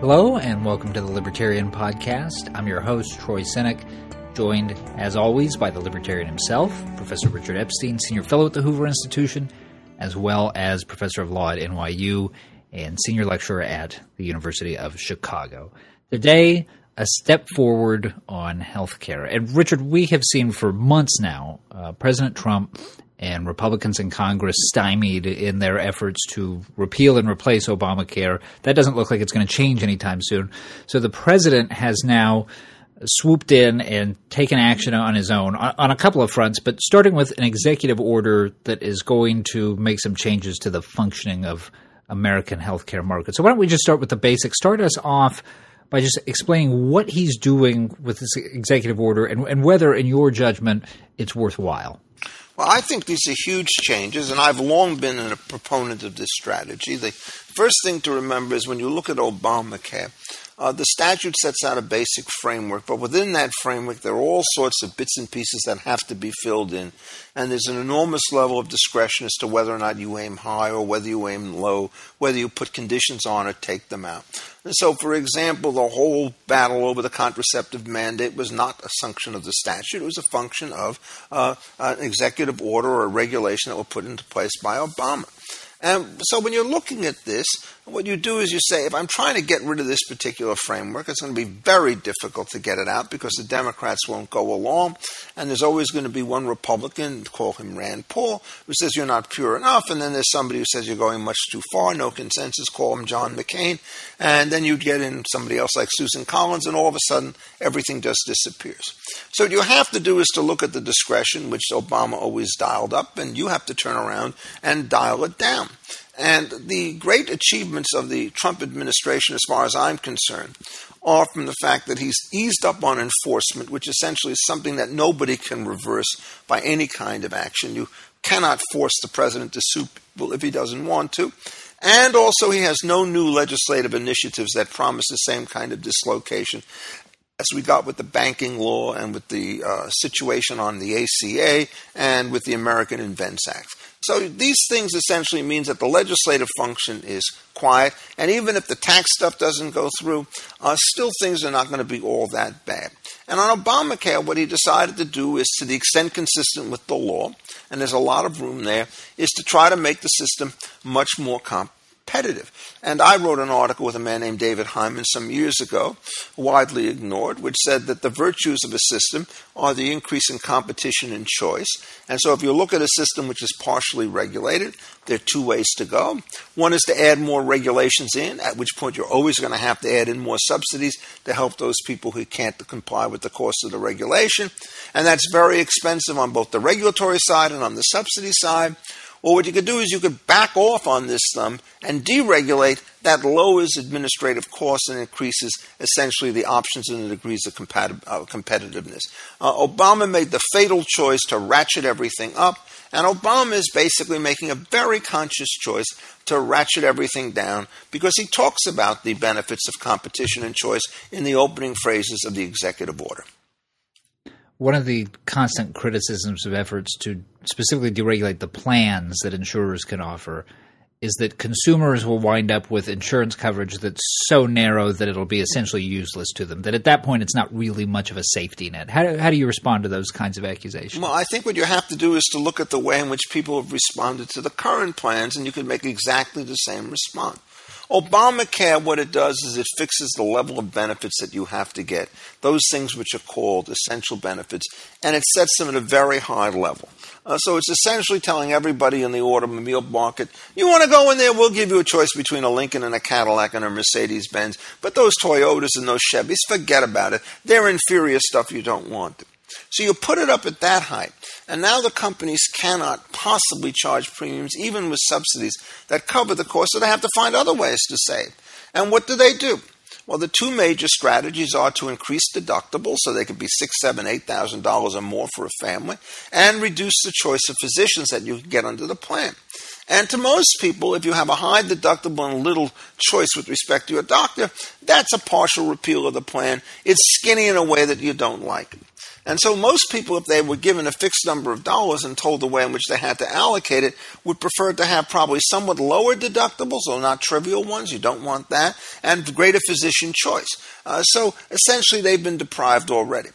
Hello, and welcome to the Libertarian Podcast. I'm your host, Troy Senik, joined, as always, by the Libertarian himself, Professor Richard Epstein, Senior Fellow at the Hoover Institution, as well as Professor of Law at NYU and Senior Lecturer at the University of Chicago. Today, a step forward on healthcare. And Richard, we have seen for months now uh, President Trump and Republicans in Congress stymied in their efforts to repeal and replace Obamacare. That doesn't look like it's going to change anytime soon. So the president has now swooped in and taken action on his own on, a couple of fronts, but starting with an executive order that is going to make some changes to the functioning of American healthcare market. So why don't we just start with the basics? Start us off by just explaining what he's doing with this executive order and, and whether, in your judgment, it's worthwhile. Well, I think these are huge changes, and I've long been a proponent of this strategy. The first thing to remember is when you look at Obamacare, uh, the statute sets out a basic framework, but within that framework, there are all sorts of bits and pieces that have to be filled in. And there's an enormous level of discretion as to whether or not you aim high or whether you aim low, whether you put conditions on or take them out. And so, for example, the whole battle over the contraceptive mandate was not a function of the statute, it was a function of uh, an executive order or a regulation that was put into place by Obama. And so when you're looking at this, what you do is you say, if I'm trying to get rid of this particular framework, it's going to be very difficult to get it out because the Democrats won't go along. And there's always going to be one Republican, call him Rand Paul, who says you're not pure enough. And then there's somebody who says you're going much too far, no consensus, call him John McCain. And then you'd get in somebody else like Susan Collins, and all of a sudden everything just disappears. So what you have to do is to look at the discretion, which Obama always dialed up, and you have to turn around and dial it down. And the great achievements of the Trump administration, as far as I'm concerned, are from the fact that he's eased up on enforcement, which essentially is something that nobody can reverse by any kind of action. You cannot force the president to sue people if he doesn't want to. And also, he has no new legislative initiatives that promise the same kind of dislocation as we got with the banking law and with the uh, situation on the ACA and with the American Invents Act. So these things essentially means that the legislative function is quiet, and even if the tax stuff doesn't go through, uh, still things are not going to be all that bad. And on Obamacare, what he decided to do is, to the extent consistent with the law, and there's a lot of room there, is to try to make the system much more comp- competitive. And I wrote an article with a man named David Hyman some years ago, widely ignored, which said that the virtues of a system are the increase in competition and choice. And so if you look at a system which is partially regulated, there are two ways to go. One is to add more regulations in, at which point you're always going to have to add in more subsidies to help those people who can't comply with the cost of the regulation. And that's very expensive on both the regulatory side and on the subsidy side. Well, what you could do is you could back off on this thumb and deregulate. That lowers administrative costs and increases essentially the options and the degrees of uh, competitiveness. Uh, Obama made the fatal choice to ratchet everything up, and Obama is basically making a very conscious choice to ratchet everything down because he talks about the benefits of competition and choice in the opening phrases of the executive order one of the constant criticisms of efforts to specifically deregulate the plans that insurers can offer is that consumers will wind up with insurance coverage that's so narrow that it'll be essentially useless to them. That at that point, it's not really much of a safety net. How do, how do you respond to those kinds of accusations? Well, I think what you have to do is to look at the way in which people have responded to the current plans, and you can make exactly the same response. Obamacare, what it does is it fixes the level of benefits that you have to get, those things which are called essential benefits, and it sets them at a very high level. Uh, so it's essentially telling everybody in the automobile market, you want to go in there, we'll give you a choice between a Lincoln and a Cadillac and a Mercedes Benz. But those Toyotas and those Chevys, forget about it. They're inferior stuff you don't want. So you put it up at that height. And now the companies cannot possibly charge premiums, even with subsidies, that cover the cost, so they have to find other ways to save. And what do they do? Well, the two major strategies are to increase deductibles so they could be six, seven, eight thousand dollars or more for a family, and reduce the choice of physicians that you get under the plan. And to most people, if you have a high deductible and little choice with respect to your doctor, that's a partial repeal of the plan. It's skinny in a way that you don't like. And so most people, if they were given a fixed number of dollars and told the way in which they had to allocate it, would prefer to have probably somewhat lower deductibles, or not trivial ones. You don't want that, and greater physician choice. Uh, so essentially, they've been deprived already.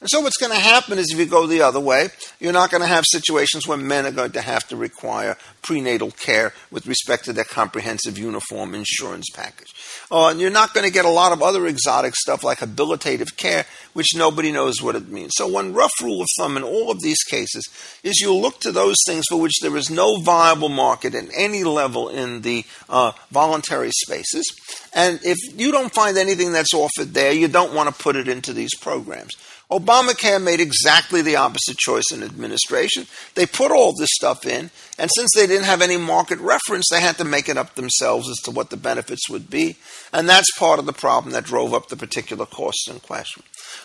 And so what's going to happen is if you go the other way, you're not going to have situations where men are going to have to require prenatal care with respect to their comprehensive uniform insurance package. Uh, and you're not going to get a lot of other exotic stuff like habilitative care, which nobody knows what it means. So one rough rule of thumb in all of these cases is you look to those things for which there is no viable market at any level in the uh, voluntary spaces. And if you don't find anything that's offered there, you don't want to put it into these programs. Obamacare made exactly the opposite choice in administration. They put all this stuff in, and since they didn't have any market reference, they had to make it up themselves as to what the benefits would be. And that's part of the problem that drove up the particular costs in question.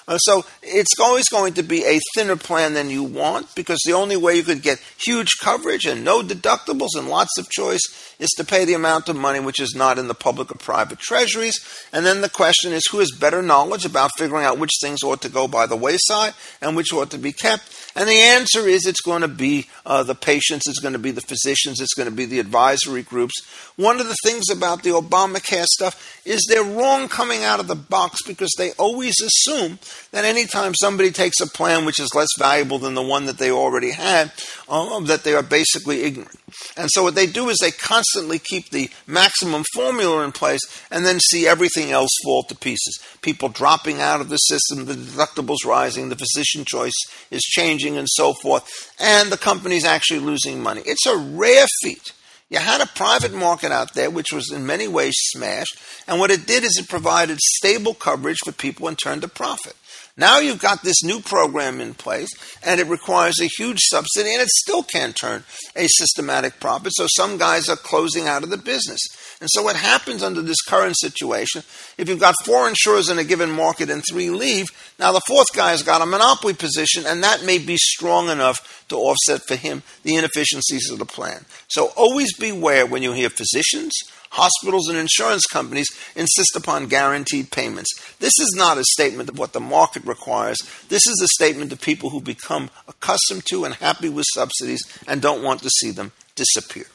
Uh, so it's always going to be a thinner plan than you want because the only way you could get huge coverage and no deductibles and lots of choice is to pay the amount of money which is not in the public or private treasuries. And then the question is who has better knowledge about figuring out which things ought to go by the wayside and which ought to be kept? And the answer is it's going to be uh, the patients, it's going to be the physicians, it's going to be the advisory groups. One of the things about the Obamacare stuff is they're wrong coming out of the box because they always assume that anytime somebody takes a plan which is less valuable than the one that they already had, uh, that they are basically ignorant. And so what they do is they constantly keep the maximum formula in place and then see everything else fall to pieces. People dropping out of the system, the deductibles rising, the physician choice is changing, and so forth, and the company's actually losing money. It's a rare feat. You had a private market out there which was in many ways smashed, and what it did is it provided stable coverage for people and turned a profit. Now you've got this new program in place, and it requires a huge subsidy, and it still can't turn a systematic profit. So some guys are closing out of the business. And so what happens under this current situation, if you've got four insurers in a given market and three leave, now the fourth guy has got a monopoly position, and that may be strong enough to offset for him the inefficiencies of the plan. So always beware when you hear physicians, hospitals and insurance companies insist upon guaranteed payments. This is not a statement of what the market requires. This is a statement of people who become accustomed to and happy with subsidies and don't want to see them disappear.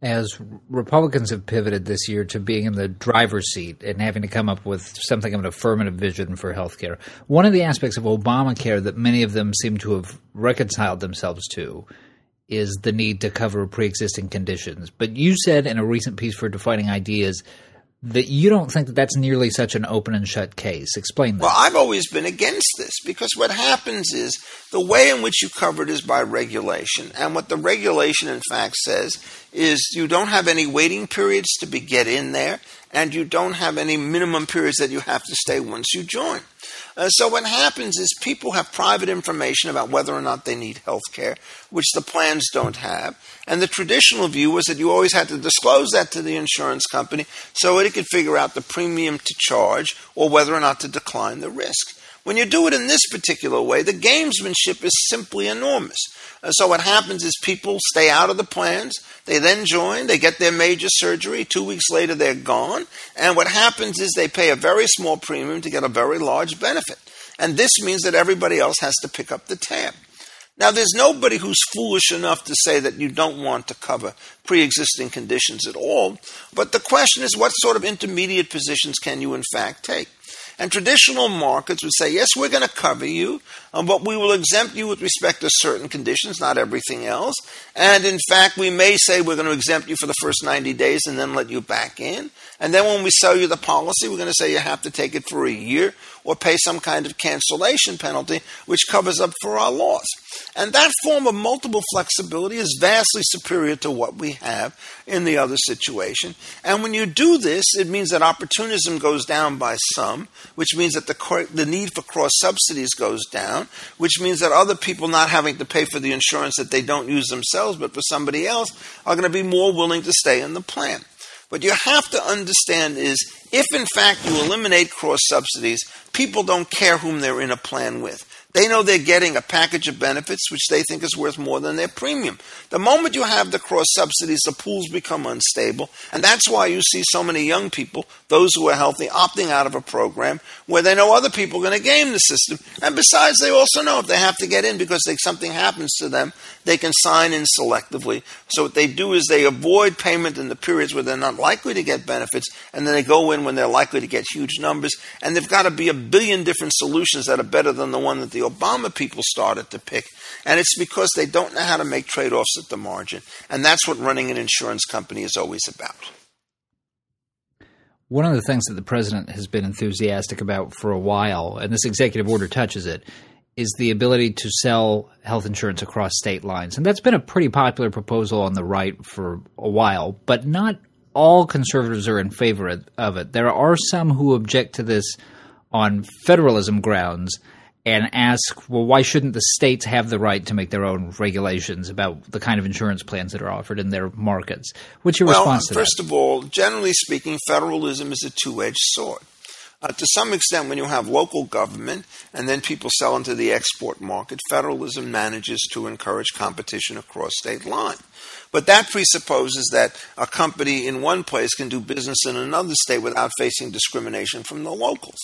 As Republicans have pivoted this year to being in the driver's seat and having to come up with something of an affirmative vision for health care, one of the aspects of Obamacare that many of them seem to have reconciled themselves to is the need to cover pre-existing conditions. But you said in a recent piece for Defining Ideas that you don't think that that's nearly such an open and shut case. Explain that. Well, I've always been against this because what happens is the way in which you cover it is by regulation. And what the regulation, in fact, says is you don't have any waiting periods to be get in there, and you don't have any minimum periods that you have to stay once you join. Uh, so what happens is people have private information about whether or not they need health care, which the plans don't have. And the traditional view was that you always had to disclose that to the insurance company so it could figure out the premium to charge or whether or not to decline the risk. When you do it in this particular way, the gamesmanship is simply enormous. So what happens is people stay out of the plans. They then join. They get their major surgery. Two weeks later, they're gone. And what happens is they pay a very small premium to get a very large benefit. And this means that everybody else has to pick up the tab. Now, there's nobody who's foolish enough to say that you don't want to cover pre existing conditions at all. But the question is, what sort of intermediate positions can you, in fact, take? And traditional markets would say, yes, we're going to cover you, um, but we will exempt you with respect to certain conditions, not everything else. And in fact, we may say we're going to exempt you for the first 90 days and then let you back in. And then when we sell you the policy, we're going to say you have to take it for a year or pay some kind of cancellation penalty, which covers up for our loss. And that form of multiple flexibility is vastly superior to what we have in the other situation. And when you do this, it means that opportunism goes down by some, which means that the, the need for cross subsidies goes down, which means that other people not having to pay for the insurance that they don't use themselves but for somebody else are going to be more willing to stay in the plan. What you have to understand is if in fact you eliminate cross subsidies, people don't care whom they're in a plan with. They know they're getting a package of benefits which they think is worth more than their premium. The moment you have the cross subsidies, the pools become unstable. And that's why you see so many young people, those who are healthy, opting out of a program where they know other people are going to game the system. And besides, they also know if they have to get in because they, something happens to them, they can sign in selectively. So what they do is they avoid payment in the periods where they're not likely to get benefits, and then they go in when they're likely to get huge numbers. And they've got to be a billion different solutions that are better than the one that the Obama people started to pick. And it's because they don't know how to make trade offs at the margin. And that's what running an insurance company is always about. One of the things that the president has been enthusiastic about for a while, and this executive order touches it, is the ability to sell health insurance across state lines. And that's been a pretty popular proposal on the right for a while, but not all conservatives are in favor of it. There are some who object to this on federalism grounds and ask, well, why shouldn't the states have the right to make their own regulations about the kind of insurance plans that are offered in their markets? What's your well, response to first that? of all, generally speaking, federalism is a two edged sword. Uh, to some extent, when you have local government and then people sell into the export market, federalism manages to encourage competition across state lines. But that presupposes that a company in one place can do business in another state without facing discrimination from the locals.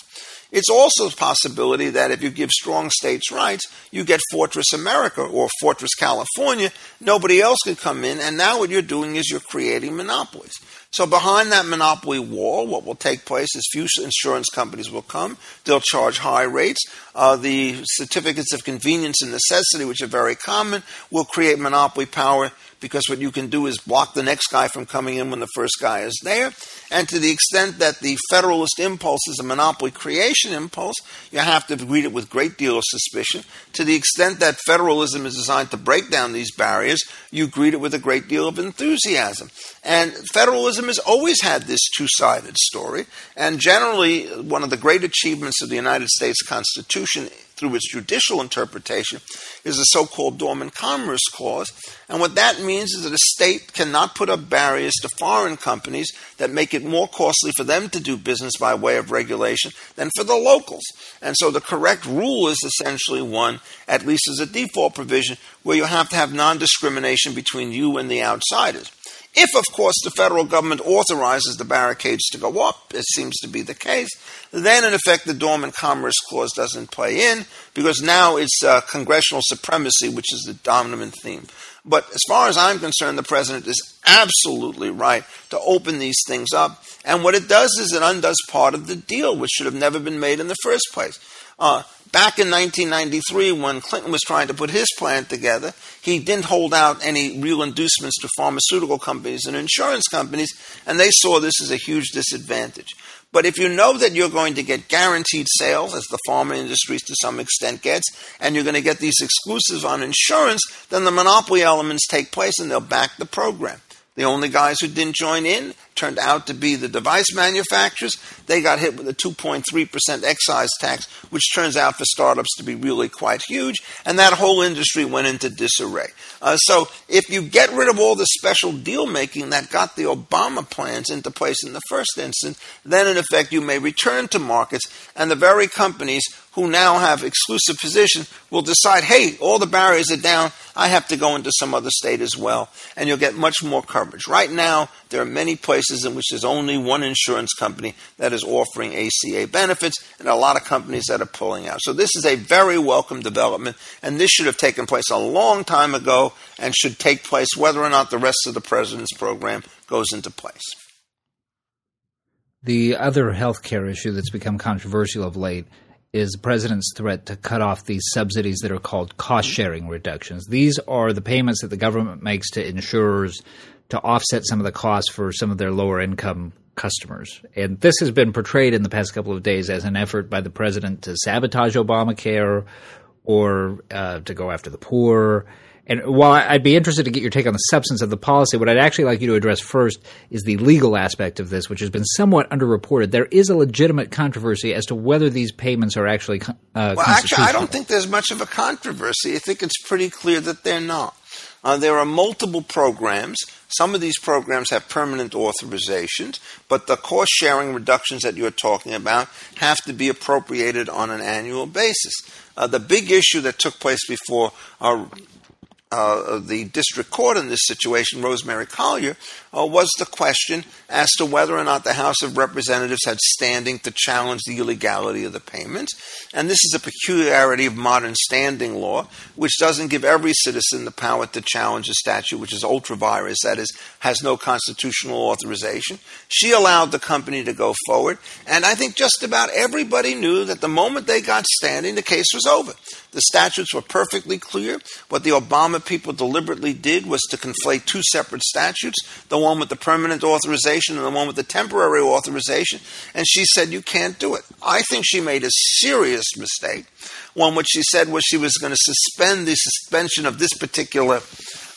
It's also a possibility that if you give strong states' rights, you get Fortress America or Fortress California. Nobody else can come in, and now what you're doing is you're creating monopolies. So behind that monopoly wall, what will take place is few insurance companies will come. They'll charge high rates. Uh, the certificates of convenience and necessity, which are very common, will create monopoly power because what you can do is block the next guy from coming in when the first guy is there. And to the extent that the federalist impulse is a monopoly creation impulse, you have to greet it with great deal of suspicion. To the extent that federalism is designed to break down these barriers, you greet it with a great deal of enthusiasm. And federalism has always had this two sided story. And generally, one of the great achievements of the United States Constitution through its judicial interpretation is the so called Dormant Commerce Clause. And what that means is that a state cannot put up barriers to foreign companies that make it more costly for them to do business by way of regulation than for the locals. And so the correct rule is essentially one, at least as a default provision, where you have to have non discrimination between you and the outsiders. If, of course, the federal government authorizes the barricades to go up, as seems to be the case, then in effect the Dormant Commerce Clause doesn't play in because now it's uh, congressional supremacy, which is the dominant theme. But as far as I'm concerned, the president is absolutely right to open these things up. And what it does is it undoes part of the deal, which should have never been made in the first place. Uh, back in 1993, when Clinton was trying to put his plan together, he didn't hold out any real inducements to pharmaceutical companies and insurance companies, and they saw this as a huge disadvantage. But if you know that you're going to get guaranteed sales, as the pharma industry to some extent gets, and you're going to get these exclusives on insurance, then the monopoly elements take place and they'll back the program. The only guys who didn't join in turned out to be the device manufacturers. They got hit with a 2.3% excise tax, which turns out for startups to be really quite huge, and that whole industry went into disarray. Uh, so if you get rid of all the special deal making that got the Obama plans into place in the first instance, then in effect you may return to markets, and the very companies who now have exclusive position will decide, hey, all the barriers are down. I have to go into some other state as well. And you'll get much more coverage. Right now, there are many places in which there's only one insurance company that is offering ACA benefits, and a lot of companies that are pulling out. So this is a very welcome development, and this should have taken place a long time ago and should take place whether or not the rest of the president's program goes into place. The other healthcare issue that's become controversial of late is the president's threat to cut off these subsidies that are called cost sharing reductions. These are the payments that the government makes to insurers to offset some of the costs for some of their lower income customers. And this has been portrayed in the past couple of days as an effort by the president to sabotage Obamacare or uh, to go after the poor and while I'd be interested to get your take on the substance of the policy, what I'd actually like you to address first is the legal aspect of this, which has been somewhat underreported. There is a legitimate controversy as to whether these payments are actually uh, well, actually, I don't think there's much of a controversy. I think it's pretty clear that they're not. Uh, there are multiple programs. Some of these programs have permanent authorizations, but the cost sharing reductions that you're talking about have to be appropriated on an annual basis. Uh, the big issue that took place before our uh, the district court in this situation, Rosemary Collyer, uh, was the question as to whether or not the House of Representatives had standing to challenge the illegality of the payments. And this is a peculiarity of modern standing law, which doesn't give every citizen the power to challenge a statute which is ultra vires, that is, has no constitutional authorization. She allowed the company to go forward, and I think just about everybody knew that the moment they got standing, the case was over. The statutes were perfectly clear. What the Obama people deliberately did was to conflate two separate statutes the one with the permanent authorization and the one with the temporary authorization. And she said, You can't do it. I think she made a serious mistake. One which she said was she was going to suspend the suspension of this particular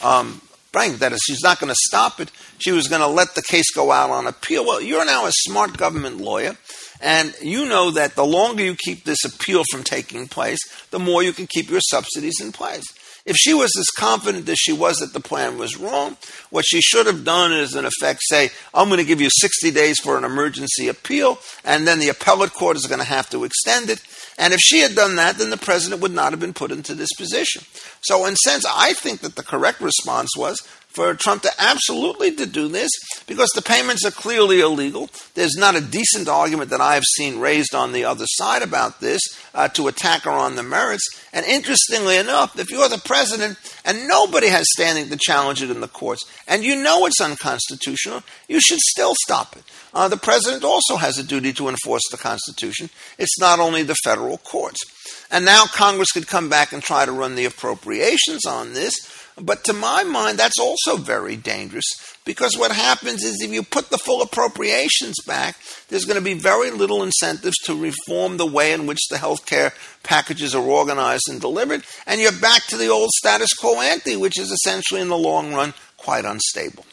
um, bank. That is, she's not going to stop it. She was going to let the case go out on appeal. Well, you're now a smart government lawyer. And you know that the longer you keep this appeal from taking place, the more you can keep your subsidies in place. If she was as confident as she was that the plan was wrong, what she should have done is, in effect, say, I'm going to give you 60 days for an emergency appeal, and then the appellate court is going to have to extend it. And if she had done that, then the president would not have been put into this position. So, in sense, I think that the correct response was for Trump to absolutely to do this because the payments are clearly illegal. There's not a decent argument that I've seen raised on the other side about this uh, to attack her on the merits. And interestingly enough, if you're the president and nobody has standing to challenge it in the courts, and you know it's unconstitutional, you should still stop it. Uh, the president also has a duty to enforce the Constitution. It's not only the federal courts. And now Congress could come back and try to run the appropriations on this. But to my mind, that's also very dangerous because what happens is if you put the full appropriations back, there's going to be very little incentives to reform the way in which the health care packages are organized and delivered, and you're back to the old status quo ante, which is essentially in the long run quite unstable.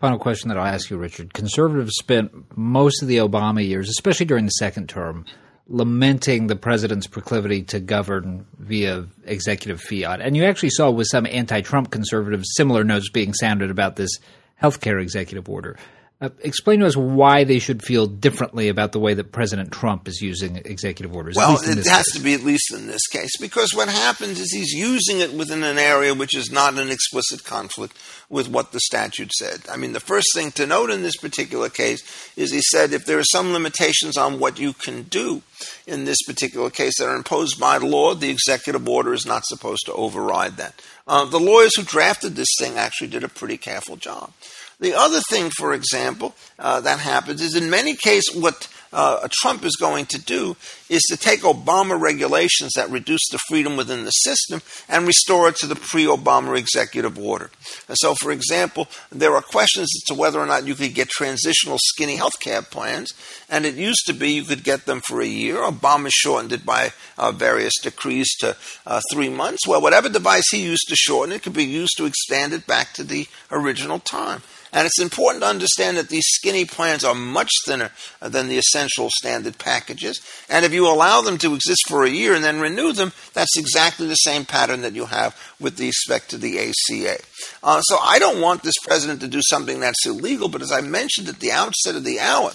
Final question that I'll ask you, Richard. Conservatives spent most of the Obama years, especially during the second term, lamenting the president's proclivity to govern via executive fiat. And you actually saw with some anti Trump conservatives similar notes being sounded about this healthcare executive order. Uh, explain to us why they should feel differently about the way that President Trump is using executive orders. Well, it has case. to be at least in this case, because what happens is he's using it within an area which is not an explicit conflict with what the statute said. I mean, the first thing to note in this particular case is he said if there are some limitations on what you can do in this particular case that are imposed by law, the executive order is not supposed to override that. Uh, the lawyers who drafted this thing actually did a pretty careful job. The other thing, for example, uh, that happens is in many cases what uh, Trump is going to do is to take Obama regulations that reduce the freedom within the system and restore it to the pre Obama executive order. And so, for example, there are questions as to whether or not you could get transitional skinny health care plans, and it used to be you could get them for a year. Obama shortened it by uh, various decrees to uh, three months. Well, whatever device he used to shorten it could be used to expand it back to the original time. And it's important to understand that these skinny plans are much thinner than the essential standard packages. And if you allow them to exist for a year and then renew them, that's exactly the same pattern that you have with respect to the ACA. Uh, so I don't want this president to do something that's illegal, but as I mentioned at the outset of the hour,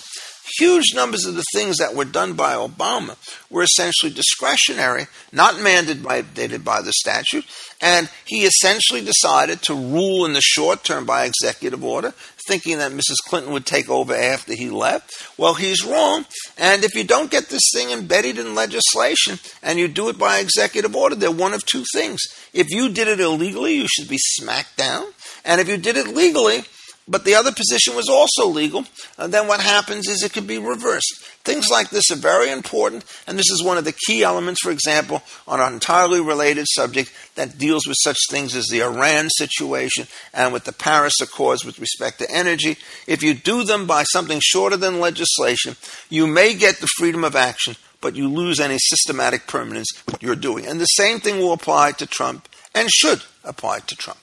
huge numbers of the things that were done by Obama were essentially discretionary, not mandated by the statute, and he essentially decided to rule in the short term by executive order, thinking that Mrs. Clinton would take over after he left. Well, he's wrong, and if you don't get this thing embedded in legislation and you do it by executive order, they're one of two things. If you did it illegally, you should be smacked down, and if you did it legally, but the other position was also legal, and then what happens is it could be reversed. Things like this are very important, and this is one of the key elements, for example, on an entirely related subject that deals with such things as the Iran situation and with the Paris Accords with respect to energy. If you do them by something shorter than legislation, you may get the freedom of action, but you lose any systematic permanence you're doing. And the same thing will apply to Trump and should apply to Trump.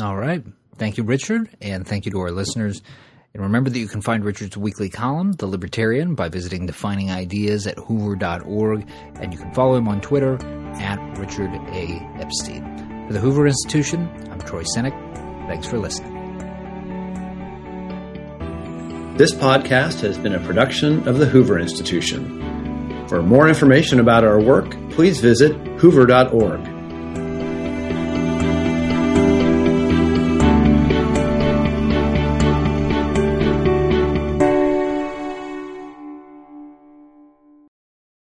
All right. Thank you, Richard, and thank you to our listeners. And remember that you can find Richard's weekly column, The Libertarian, by visiting Defining Ideas at hoover.org, and you can follow him on Twitter at Richard A. Epstein. For the Hoover Institution, I'm Troy Senik. Thanks for listening. This podcast has been a production of the Hoover Institution. For more information about our work, please visit hoover.org.